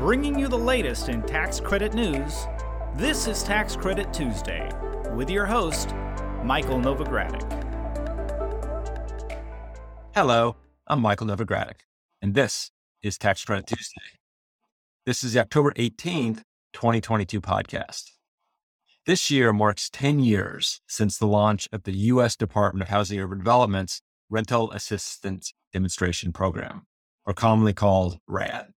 bringing you the latest in tax credit news. This is Tax Credit Tuesday with your host, Michael Novogradac. Hello, I'm Michael Novogradac, and this is Tax Credit Tuesday. This is the October 18th, 2022 podcast. This year marks 10 years since the launch of the U.S. Department of Housing and Urban Development's Rental Assistance Demonstration Program, or commonly called RAD.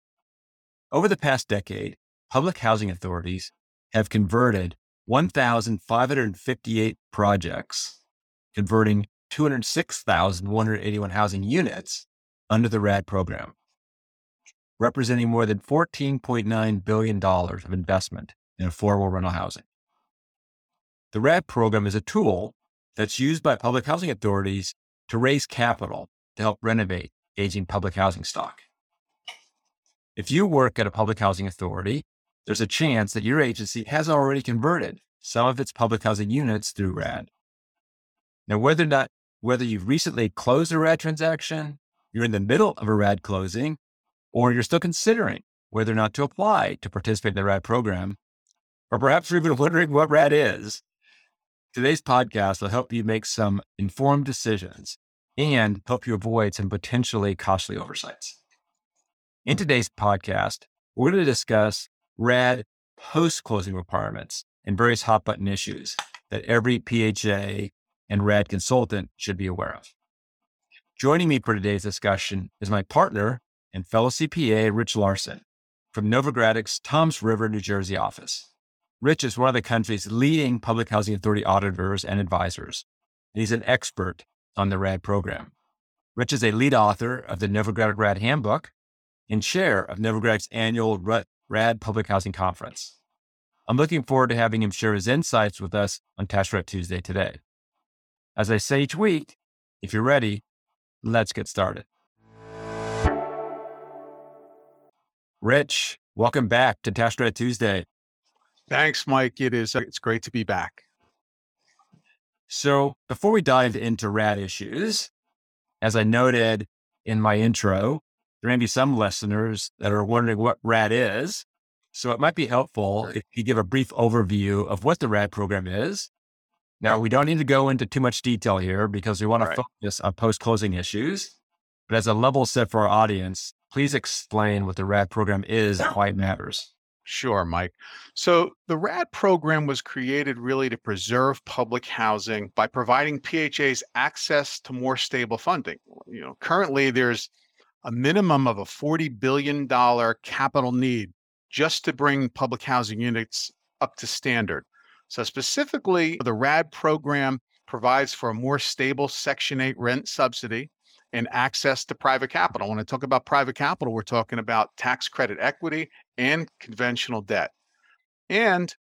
Over the past decade, public housing authorities have converted 1,558 projects, converting 206,181 housing units under the RAD program, representing more than $14.9 billion of investment in affordable rental housing. The RAD program is a tool that's used by public housing authorities to raise capital to help renovate aging public housing stock. If you work at a public housing authority, there's a chance that your agency has already converted some of its public housing units through RAD. Now, whether or not whether you've recently closed a RAD transaction, you're in the middle of a RAD closing, or you're still considering whether or not to apply to participate in the RAD program, or perhaps you're even wondering what RAD is, Today's podcast will help you make some informed decisions and help you avoid some potentially costly oversights. In today's podcast, we're going to discuss RAD post closing requirements and various hot button issues that every PHA and RAD consultant should be aware of. Joining me for today's discussion is my partner and fellow CPA, Rich Larson, from Novogradac's Toms River, New Jersey office. Rich is one of the country's leading public housing authority auditors and advisors. And he's an expert on the RAD program. Rich is a lead author of the Novogradac RAD Handbook and chair of Novogradac's annual RAD Public Housing Conference. I'm looking forward to having him share his insights with us on Credit Tuesday today. As I say each week, if you're ready, let's get started. Rich, welcome back to Credit Tuesday. Thanks, Mike. It is. Uh, it's great to be back. So, before we dive into RAD issues, as I noted in my intro, there may be some listeners that are wondering what RAD is. So, it might be helpful if you give a brief overview of what the RAD program is. Now, we don't need to go into too much detail here because we want to focus on post closing issues. But as a level set for our audience, please explain what the RAD program is and why it matters. Sure, Mike. So the RAD program was created really to preserve public housing by providing PHAs access to more stable funding. You know, currently there's a minimum of a $40 billion capital need just to bring public housing units up to standard. So specifically, the RAD program provides for a more stable Section 8 rent subsidy and access to private capital. When I talk about private capital, we're talking about tax credit equity and conventional debt. And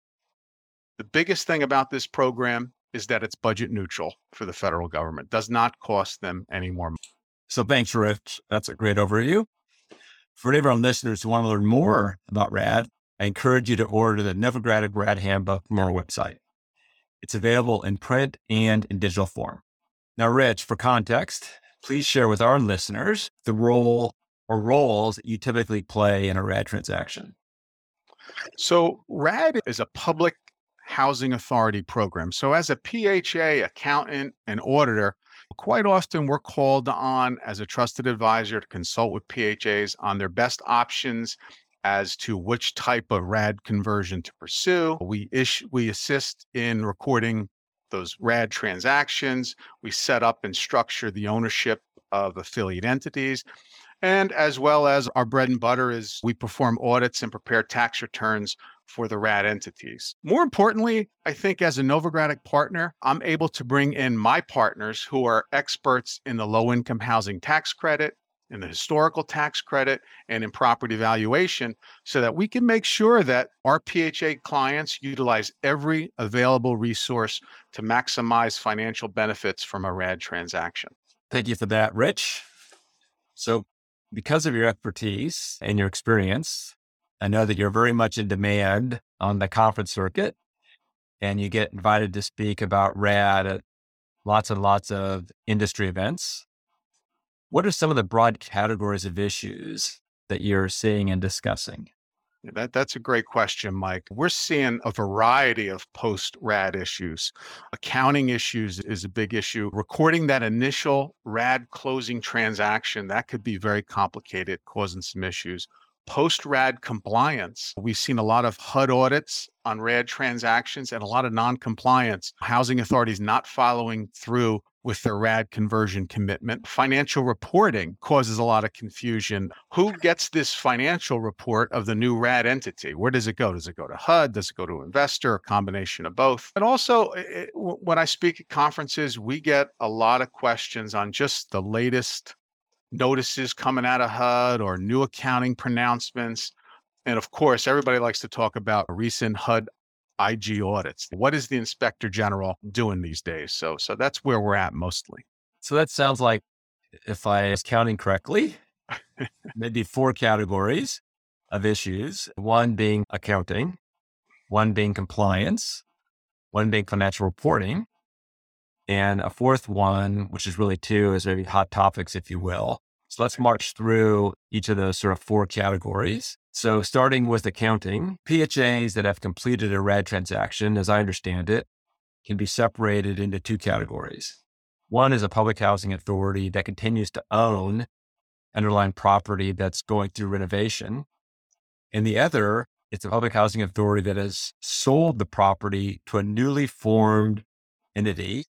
the biggest thing about this program is that it's budget neutral for the federal government, does not cost them any more money. So thanks, Rich. That's a great overview. For any of our listeners who want to learn more about RAD, I encourage you to order the Novogradac RAD Handbook from our website. It's available in print and in digital form. Now, Rich, for context, please share with our listeners the role or roles that you typically play in a RAD transaction. So, RAD is a public housing authority program. So, as a PHA, accountant, and auditor, quite often we're called on as a trusted advisor to consult with PHAs on their best options as to which type of RAD conversion to pursue. We issue, we assist in recording those RAD transactions. We set up and structure the ownership of affiliate entities. And as well as our bread and butter is we perform audits and prepare tax returns for the RAD entities. More importantly, I think as a Novogradac partner, I'm able to bring in my partners who are experts in the low income housing tax credit, in the historical tax credit, and in property valuation so that we can make sure that our PHA clients utilize every available resource to maximize financial benefits from a RAD transaction. Thank you for that, Rich. So, because of your expertise and your experience, I know that you're very much in demand on the conference circuit and you get invited to speak about RAD at lots and lots of industry events. What are some of the broad categories of issues that you're seeing and discussing? That, that's a great question, Mike. We're seeing a variety of post RAD issues. Accounting issues is a big issue. Recording that initial RAD closing transaction, that could be very complicated, causing some issues. Post RAD compliance, we've seen a lot of HUD audits on RAD transactions and a lot of non compliance. Housing authorities not following through with their RAD conversion commitment. Financial reporting causes a lot of confusion. Who gets this financial report of the new RAD entity? Where does it go? Does it go to HUD? Does it go to investor? A combination of both. And also, it, when I speak at conferences, we get a lot of questions on just the latest notices coming out of HUD or new accounting pronouncements. And of course, everybody likes to talk about recent HUD IG audits. What is the inspector general doing these days? So, so that's where we're at mostly. So that sounds like, if I was counting correctly, maybe four categories of issues. One being accounting, one being compliance, one being financial reporting, and a fourth one, which is really two, is maybe hot topics, if you will. So let's march through each of those sort of four categories. So starting with accounting, PHAs that have completed a RAD transaction, as I understand it, can be separated into two categories. One is a public housing authority that continues to own underlying property that's going through renovation. And the other, it's a public housing authority that has sold the property to a newly formed entity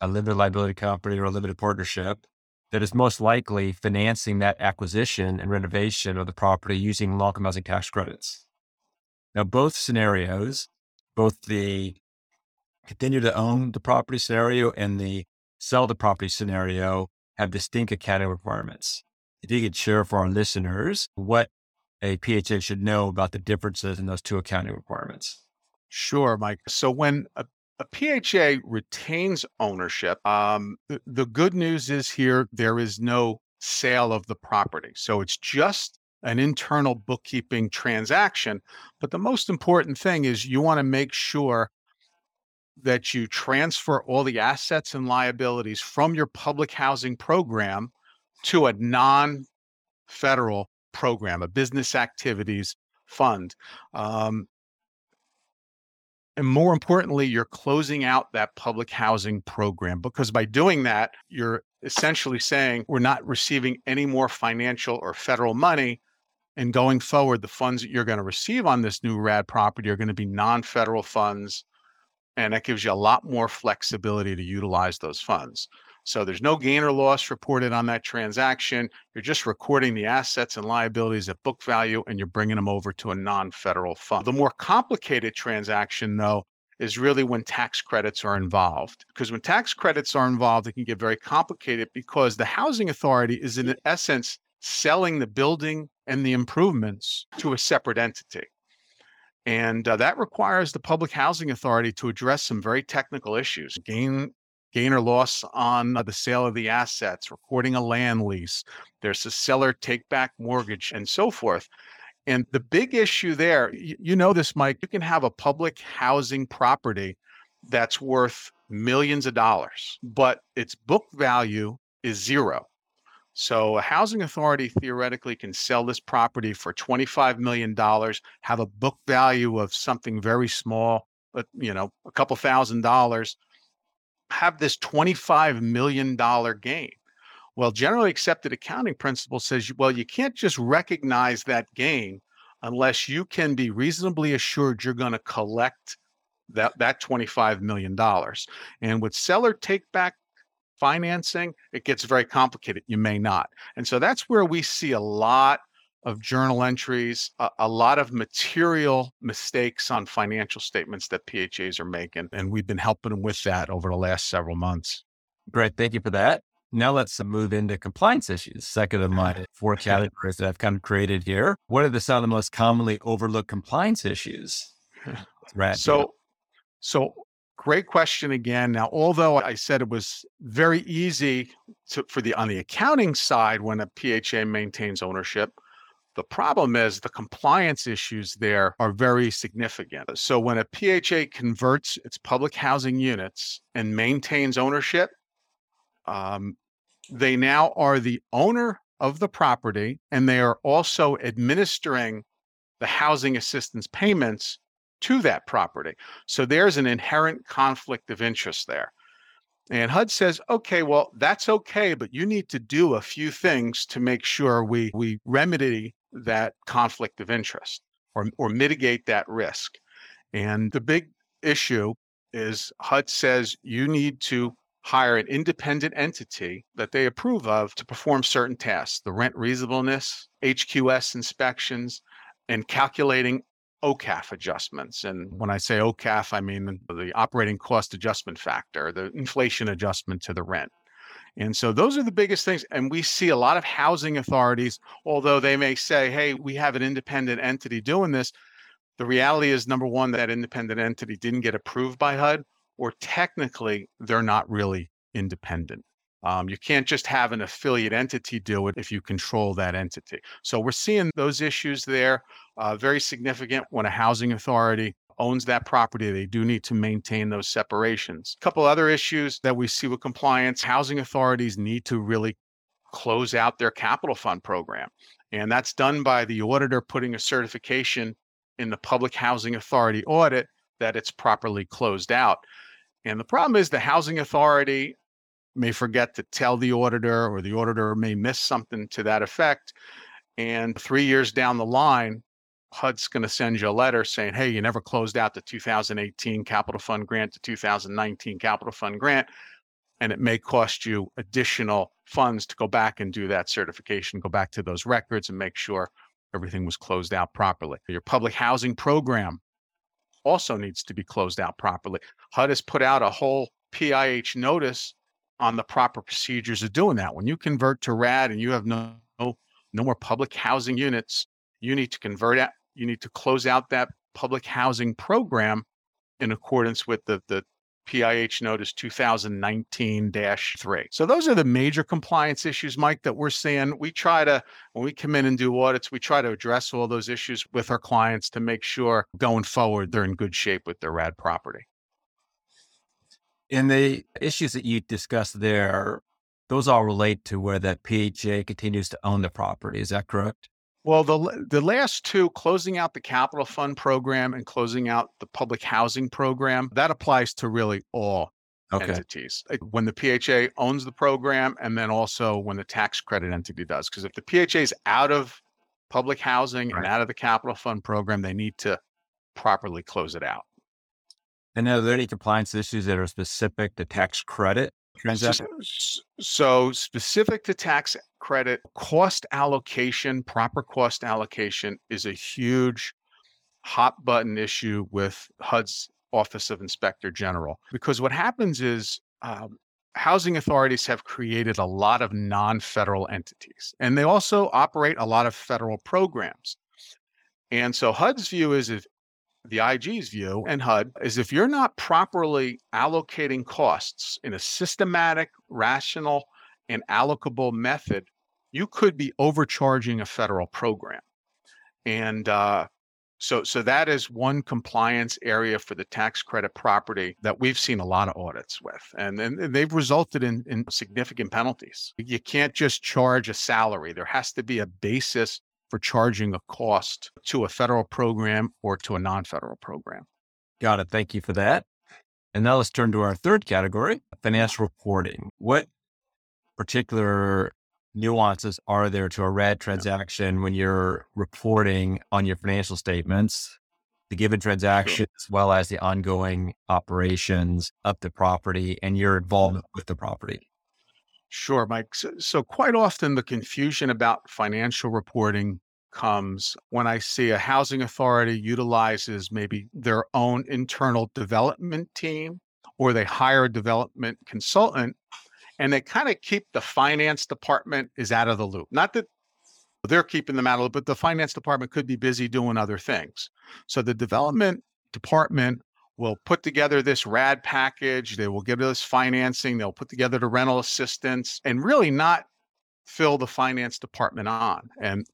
a limited liability company or a limited partnership that is most likely financing that acquisition and renovation of the property using low-income housing tax credits. Now, both scenarios, both the continue to own the property scenario and the sell the property scenario have distinct accounting requirements. If you could share for our listeners what a PHA should know about the differences in those two accounting requirements. Sure, Mike. So when a a PHA retains ownership. Um, the, the good news is here there is no sale of the property. So it's just an internal bookkeeping transaction. But the most important thing is you want to make sure that you transfer all the assets and liabilities from your public housing program to a non federal program, a business activities fund. Um, and more importantly, you're closing out that public housing program because by doing that, you're essentially saying we're not receiving any more financial or federal money. And going forward, the funds that you're going to receive on this new RAD property are going to be non federal funds. And that gives you a lot more flexibility to utilize those funds. So there's no gain or loss reported on that transaction. You're just recording the assets and liabilities at book value and you're bringing them over to a non federal fund. The more complicated transaction, though, is really when tax credits are involved. Because when tax credits are involved, it can get very complicated because the housing authority is, in essence, selling the building and the improvements to a separate entity. And uh, that requires the public housing authority to address some very technical issues gain gain or loss on uh, the sale of the assets, recording a land lease. There's a seller take back mortgage and so forth. And the big issue there, you know this, Mike, you can have a public housing property that's worth millions of dollars, but its book value is zero. So a housing authority theoretically can sell this property for $25 million, have a book value of something very small, but you know, a couple thousand dollars, have this $25 million gain. Well, generally accepted accounting principle says, well, you can't just recognize that gain unless you can be reasonably assured you're going to collect that, that $25 million. And with seller take back financing, it gets very complicated. You may not. And so that's where we see a lot of journal entries, a, a, lot of material mistakes on financial statements that PHAs are making. And we've been helping them with that over the last several months. Great. Thank you for that. Now let's move into compliance issues. Second of my four categories that I've kind of created here. What are the some of the most commonly overlooked compliance issues? Right. So, so great question again. Now, although I said it was very easy to, for the on the accounting side when a PHA maintains ownership, the problem is the compliance issues there are very significant. So when a PHA converts its public housing units and maintains ownership, um, they now are the owner of the property and they are also administering the housing assistance payments to that property. So there's an inherent conflict of interest there. And HUD says, okay, well, that's okay, but you need to do a few things to make sure we, we remedy that conflict of interest or, or mitigate that risk. And the big issue is HUD says you need to hire an independent entity that they approve of to perform certain tasks the rent reasonableness, HQS inspections, and calculating OCAF adjustments. And when I say OCAF, I mean the operating cost adjustment factor, the inflation adjustment to the rent. And so those are the biggest things. And we see a lot of housing authorities, although they may say, hey, we have an independent entity doing this. The reality is, number one, that independent entity didn't get approved by HUD, or technically, they're not really independent. Um, you can't just have an affiliate entity do it if you control that entity. So we're seeing those issues there, uh, very significant when a housing authority owns that property. They do need to maintain those separations. A couple other issues that we see with compliance housing authorities need to really close out their capital fund program. And that's done by the auditor putting a certification in the public housing authority audit that it's properly closed out. And the problem is the housing authority may forget to tell the auditor, or the auditor may miss something to that effect. And three years down the line, HUD's going to send you a letter saying, hey, you never closed out the 2018 capital fund grant to 2019 capital fund grant. And it may cost you additional funds to go back and do that certification, go back to those records and make sure everything was closed out properly. Your public housing program also needs to be closed out properly. HUD has put out a whole PIH notice on the proper procedures of doing that. When you convert to RAD and you have no no, more public housing units, you need to convert out, you need to close out that public housing program in accordance with the, the PIH notice 2019-3. So those are the major compliance issues, Mike, that we're seeing. We try to, when we come in and do audits, we try to address all those issues with our clients to make sure going forward they're in good shape with their RAD property. And the issues that you discussed there, those all relate to where that PHA continues to own the property. Is that correct? Well, the the last two, closing out the capital fund program and closing out the public housing program, that applies to really all okay. entities. When the PHA owns the program, and then also when the tax credit entity does. Because if the PHA is out of public housing right. and out of the capital fund program, they need to properly close it out. And are there any compliance issues that are specific to tax credit transaction? So, specific to tax credit, cost allocation, proper cost allocation is a huge hot button issue with HUD's Office of Inspector General. Because what happens is um, housing authorities have created a lot of non federal entities, and they also operate a lot of federal programs. And so HUD's view is if the IG's view and HUD is if you're not properly allocating costs in a systematic, rational, and allocable method, you could be overcharging a federal program. And uh, so, so that is one compliance area for the tax credit property that we've seen a lot of audits with, and, and they've resulted in, in significant penalties. You can't just charge a salary. There has to be a basis for charging a cost to a federal program or to a non-federal program. Got it. Thank you for that. And now let's turn to our third category, financial reporting. What particular nuances are there to a RAD transaction when you're reporting on your financial statements, the given transaction, sure. as well as the ongoing operations of the property and your involvement with the property? Sure, Mike. So, so, quite often the confusion about financial reporting comes when I see a housing authority utilizes maybe their own internal development team or they hire a development consultant and they kind of keep the finance department is out of the loop. Not that they're keeping them out of the loop, but the finance department could be busy doing other things. So the development department will put together this RAD package. They will give us financing. They'll put together the rental assistance and really not fill the finance department on. And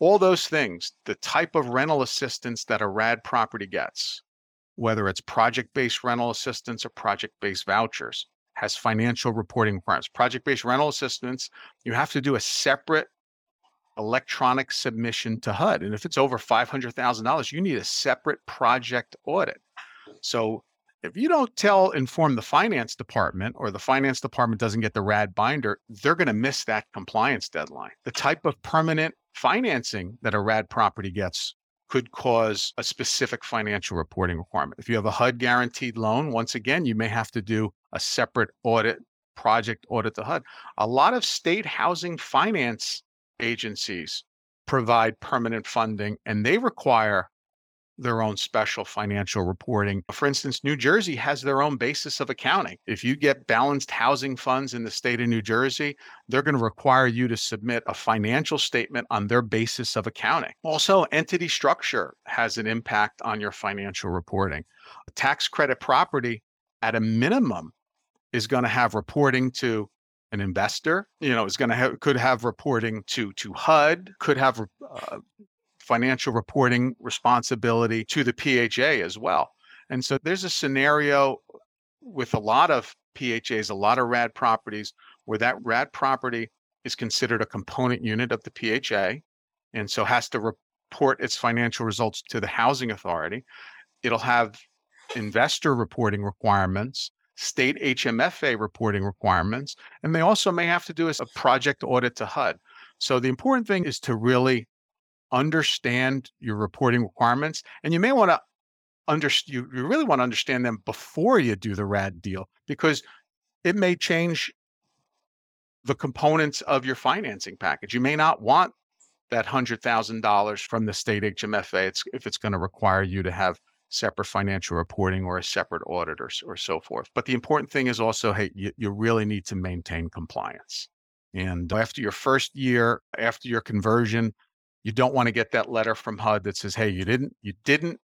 all those things, the type of rental assistance that a RAD property gets, whether it's project based rental assistance or project based vouchers, has financial reporting requirements. Project based rental assistance, you have to do a separate electronic submission to HUD. And if it's over $500,000, you need a separate project audit. So if you don't tell, inform the finance department or the finance department doesn't get the RAD binder, they're going to miss that compliance deadline. The type of permanent financing that a RAD property gets could cause a specific financial reporting requirement. If you have a HUD guaranteed loan, once again, you may have to do a separate audit, project audit to HUD. A lot of state housing finance agencies provide permanent funding and they require their own special financial reporting. For instance, New Jersey has their own basis of accounting. If you get balanced housing funds in the state of New Jersey, they're going to require you to submit a financial statement on their basis of accounting. Also, entity structure has an impact on your financial reporting. A tax credit property, at a minimum, is going to have reporting to an investor you know is going to have could have reporting to to hud could have uh, financial reporting responsibility to the PHA as well. And so there's a scenario with a lot of PHAs, a lot of RAD properties, where that RAD property is considered a component unit of the PHA and so has to report its financial results to the housing authority. It'll have investor reporting requirements, state HMFA reporting requirements, and they also may have to do a project audit to HUD. So the important thing is to really understand your reporting requirements and you may want to understand you, you really want to understand them before you do the rad deal because it may change the components of your financing package. You may not want that $100000 from the state hmfa it's, if it's going to require you to have separate financial reporting or a separate audit or, or so forth. But the important thing is also hey you, you really need to maintain compliance. And after your first year after your conversion you don't want to get that letter from HUD that says, "Hey, you didn't you didn't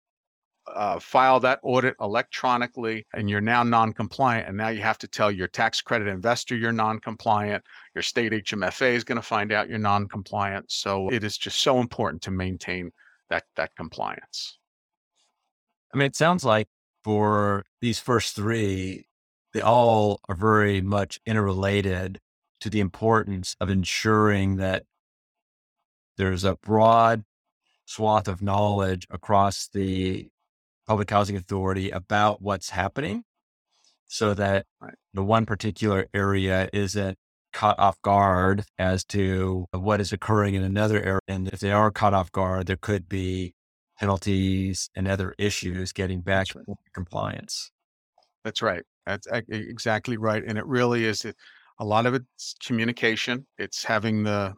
uh, file that audit electronically, and you're now non-compliant, and now you have to tell your tax credit investor you're non-compliant. Your state HMFA is going to find out you're non-compliant. So it is just so important to maintain that that compliance. I mean, it sounds like for these first three, they all are very much interrelated to the importance of ensuring that there's a broad swath of knowledge across the public housing authority about what's happening so that right. the one particular area isn't caught off guard as to what is occurring in another area. And if they are caught off guard, there could be penalties and other issues getting back to compliance. That's right. That's exactly right. And it really is a lot of it's communication. It's having the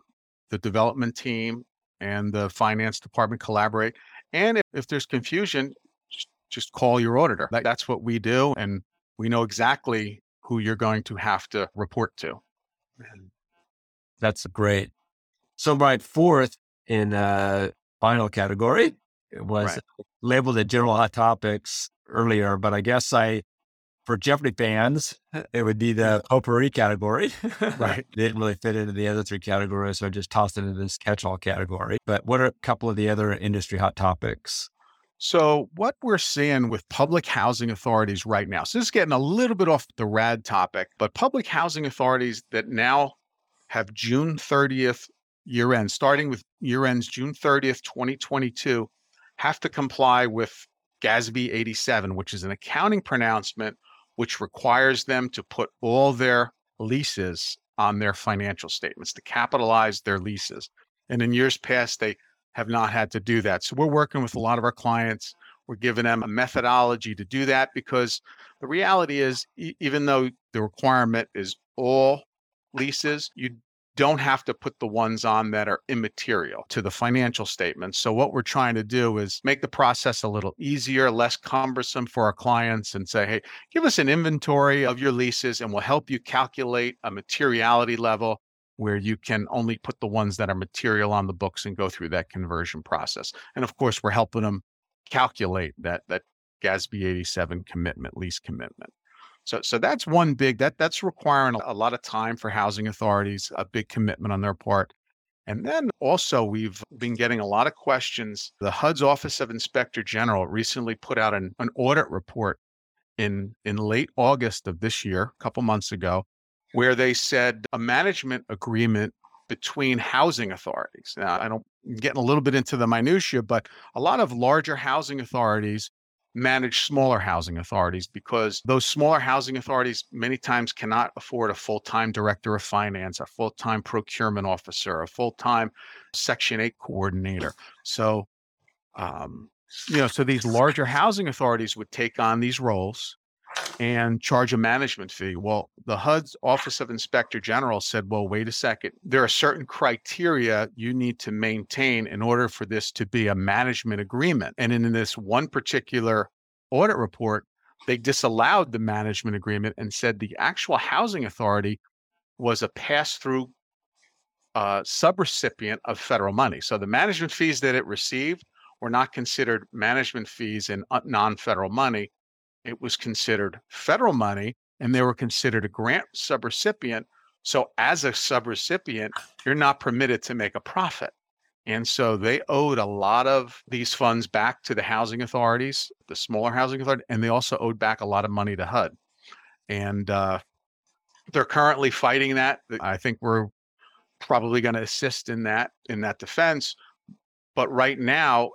the development team and the finance department collaborate. And if, if there's confusion, just, call your auditor. That, that's what we do. And we know exactly who you're going to have to report to. That's great. So my fourth in uh final category was right. labeled at general hot topics earlier, but I guess I for Jeopardy fans, it would be the potpourri category. right. They didn't really fit into the other three categories. So I just tossed it into this catch all category. But what are a couple of the other industry hot topics? So, what we're seeing with public housing authorities right now, so this is getting a little bit off the RAD topic, but public housing authorities that now have June 30th year end, starting with year ends June 30th, 2022, have to comply with GASB 87, which is an accounting pronouncement which requires them to put all their leases on their financial statements to capitalize their leases. And in years past, they have not had to do that. So we're working with a lot of our clients. We're giving them a methodology to do that because the reality is, e- even though the requirement is all leases, you don't have to put the ones on that are immaterial to the financial statements. So, what we're trying to do is make the process a little easier, less cumbersome for our clients, and say, hey, give us an inventory of your leases and we'll help you calculate a materiality level where you can only put the ones that are material on the books and go through that conversion process. And of course, we're helping them calculate that, that GASB 87 commitment, lease commitment. So, so that's one big that that's requiring a lot of time for housing authorities, a big commitment on their part. And then also, we've been getting a lot of questions. The HUD's Office of Inspector General recently put out an, an audit report in, in late August of this year, a couple months ago, where they said a management agreement between housing authorities. Now, I don't I'm getting a little bit into the minutia, but a lot of larger housing authorities manage smaller housing authorities because those smaller housing authorities many times cannot afford a full-time director of finance, a full-time procurement officer, a full-time section 8 coordinator. So um, you know, so these larger housing authorities would take on these roles and charge a management fee. Well, the HUD's Office of Inspector General said, well, wait a second. There are certain criteria you need to maintain in order for this to be a management agreement. And in this one particular audit report, they disallowed the management agreement and said the actual housing authority was a pass through uh, subrecipient of federal money. So the management fees that it received were not considered management fees and non federal money. It was considered federal money and they were considered a grant subrecipient. So, as a subrecipient, you're not permitted to make a profit. And so they owed a lot of these funds back to the housing authorities, the smaller housing authority, and they also owed back a lot of money to HUD. And uh, they're currently fighting that. I think we're probably going to assist in that in that defense. But right now,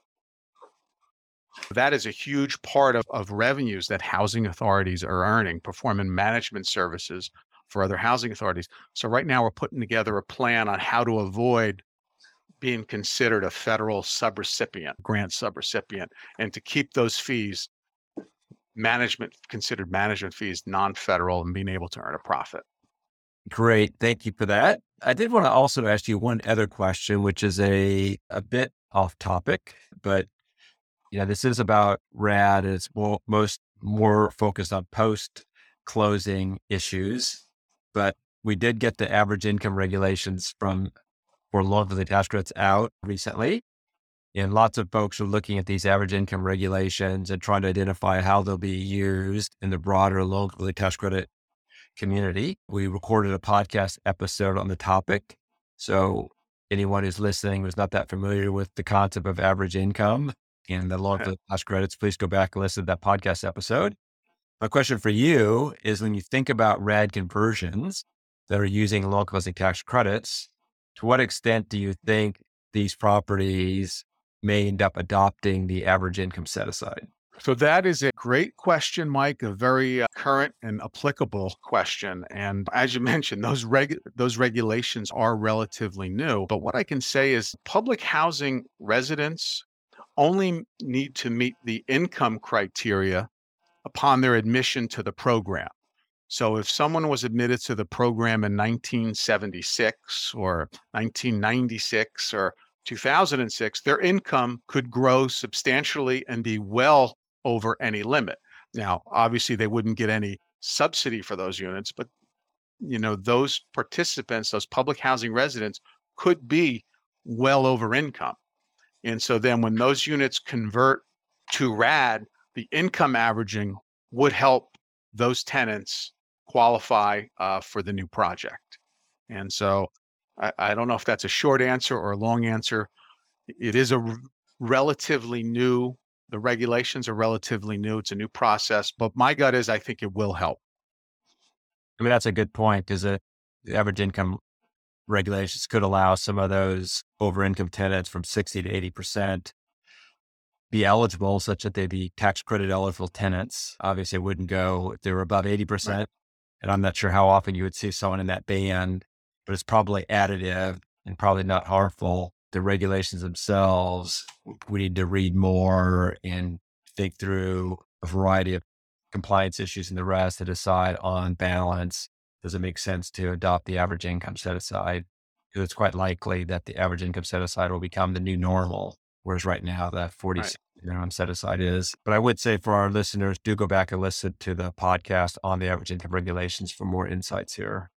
that is a huge part of, of revenues that housing authorities are earning, performing management services for other housing authorities. So right now we're putting together a plan on how to avoid being considered a federal subrecipient, grant subrecipient, and to keep those fees management considered management fees non-federal and being able to earn a profit. Great. Thank you for that. I did want to also ask you one other question, which is a, a bit off topic, but you know, this is about RAD. It's more, most more focused on post closing issues, but we did get the average income regulations from for loan for the tax credits out recently. And lots of folks are looking at these average income regulations and trying to identify how they'll be used in the broader loan the tax credit community. We recorded a podcast episode on the topic. So anyone who's listening who's not that familiar with the concept of average income, and the loan for the tax credits, please go back and listen to that podcast episode. My question for you is when you think about RAD conversions that are using low-income housing tax credits, to what extent do you think these properties may end up adopting the average income set aside? So that is a great question, Mike. A very uh, current and applicable question. And as you mentioned, those reg- those regulations are relatively new. But what I can say is, public housing residents only need to meet the income criteria upon their admission to the program. So if someone was admitted to the program in 1976 or 1996 or 2006, their income could grow substantially and be well over any limit. Now, obviously, they wouldn't get any subsidy for those units, but you know, those participants, those public housing residents could be well over income. And so then when those units convert to RAD, the income averaging would help those tenants qualify uh, for the new project. And so I, I, don't know if that's a short answer or a long answer. It is a r- relatively new, the regulations are relatively new. It's a new process, but my gut is I think it will help. I mean, that's a good point because the average income regulations could allow some of those over income tenants from 60 to 80% be eligible such that they be tax credit eligible tenants. Obviously, it wouldn't go if they were above 80%. Right. And I'm not sure how often you would see someone in that band, but it's probably additive and probably not harmful. The regulations themselves, we need to read more and think through a variety of compliance issues and the rest to decide on balance does it make sense to adopt the average income set aside? Because it's quite likely that the average income set aside will become the new normal, whereas right now the 40 right. minimum set aside is. But I would say for our listeners, do go back and listen to the podcast on the average income regulations for more insights here.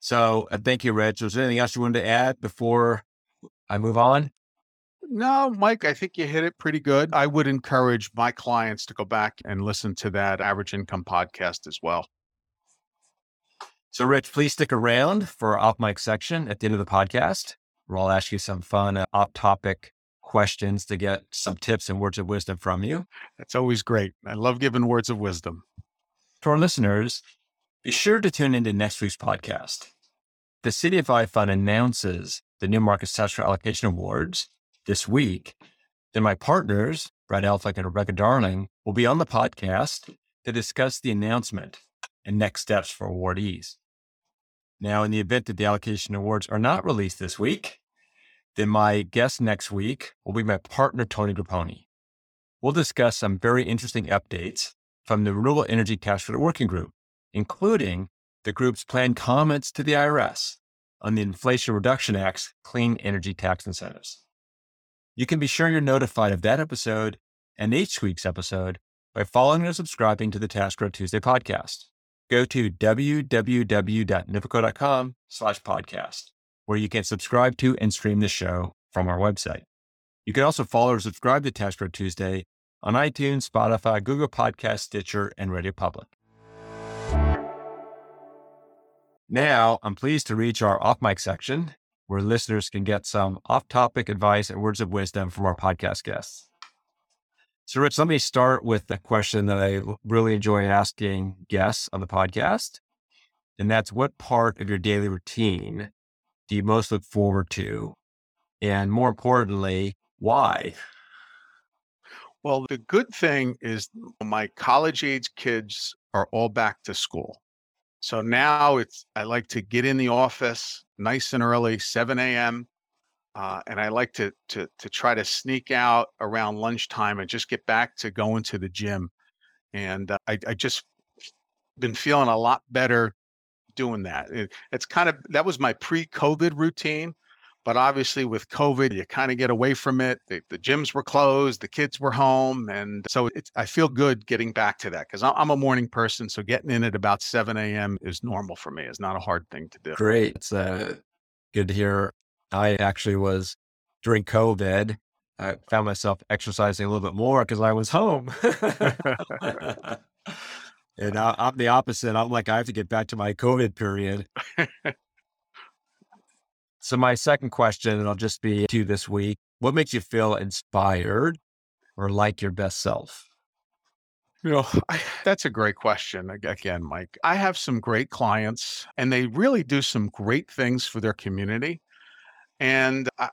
So uh, thank you, Rich. Was there anything else you wanted to add before I move on? No, Mike, I think you hit it pretty good. I would encourage my clients to go back and listen to that average income podcast as well. So, Rich, please stick around for our off mic section at the end of the podcast, where I'll ask you some fun uh, off topic questions to get some tips and words of wisdom from you. That's always great. I love giving words of wisdom. To our listeners, be sure to tune into next week's podcast. the CDFI Fund announces the new Markets Tax Credit Allocation Awards this week, then my partners, Brad Elphick and Rebecca Darling, will be on the podcast to discuss the announcement and next steps for awardees. Now, in the event that the allocation awards are not released this week, then my guest next week will be my partner, Tony Grappone. We'll discuss some very interesting updates from the Renewable Energy Tax Credit Working Group, including the group's planned comments to the IRS on the Inflation Reduction Act's clean energy tax incentives. You can be sure you're notified of that episode and each week's episode by following or subscribing to the Tax Credit Tuesday podcast. Go to www.novoco.com slash podcast, where you can subscribe to and stream the show from our website. You can also follow or subscribe to Tax Credit Tuesday on iTunes, Spotify, Google Podcast, Stitcher, and Radio Public. Now, I'm pleased to reach our off mic section where listeners can get some off topic advice and words of wisdom from our podcast guests. So, Rich, let me start with the question that I really enjoy asking guests on the podcast. And that's what part of your daily routine do you most look forward to? And more importantly, why? Well, the good thing is my college age kids are all back to school. So now it's, I like to get in the office nice and early, 7 a.m. Uh, and I like to, to, to try to sneak out around lunchtime and just get back to going to the gym. And uh, I, I just been feeling a lot better doing that. It, it's kind of, that was my pre COVID routine. But obviously, with COVID, you kind of get away from it. The, the, gyms were closed, the kids were home. And so I feel good getting back to that because I'm a morning person. So getting in at about 7 a.m. is normal for me. It's not a hard thing to do. Great. It's uh, good to hear. I actually was during COVID, I found myself exercising a little bit more because I was home. and I, I'm the opposite. I'm like, I have to get back to my COVID period. So my second question, and I'll just be to this week, what makes you feel inspired or like your best self? You know, I, that's a great question. Again, Mike, I have some great clients and they really do some great things for their community. And I,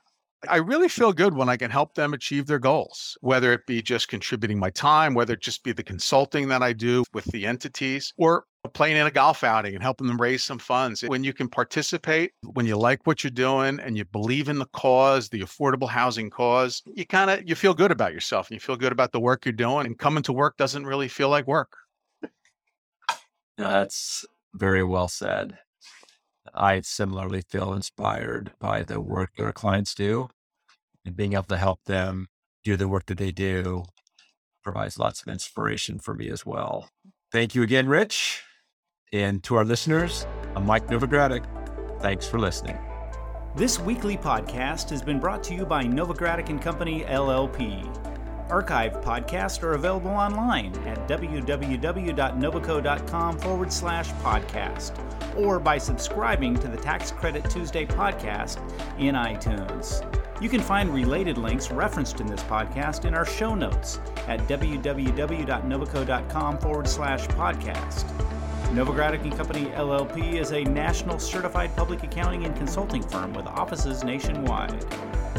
I really feel good when I can help them achieve their goals, whether it be just contributing my time, whether it just be the consulting that I do with the entities, or playing in a golf outing and helping them raise some funds. When you can participate, when you like what you're doing and you believe in the cause, the affordable housing cause, you kind of you feel good about yourself and you feel good about the work you're doing and coming to work doesn't really feel like work. That's very well said. I similarly feel inspired by the work that our clients do and being able to help them do the work that they do provides lots of inspiration for me as well. Thank you again, Rich. And to our listeners, I'm Mike Novogradac. Thanks for listening. This weekly podcast has been brought to you by Novogradac and Company LLP. Archive podcasts are available online at www.novoco.com forward slash podcast or by subscribing to the Tax Credit Tuesday podcast in iTunes. You can find related links referenced in this podcast in our show notes at www.novoco.com forward slash podcast. Novogradac and Company LLP is a national certified public accounting and consulting firm with offices nationwide.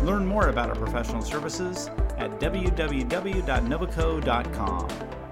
Learn more about our professional services at www.novoco.com.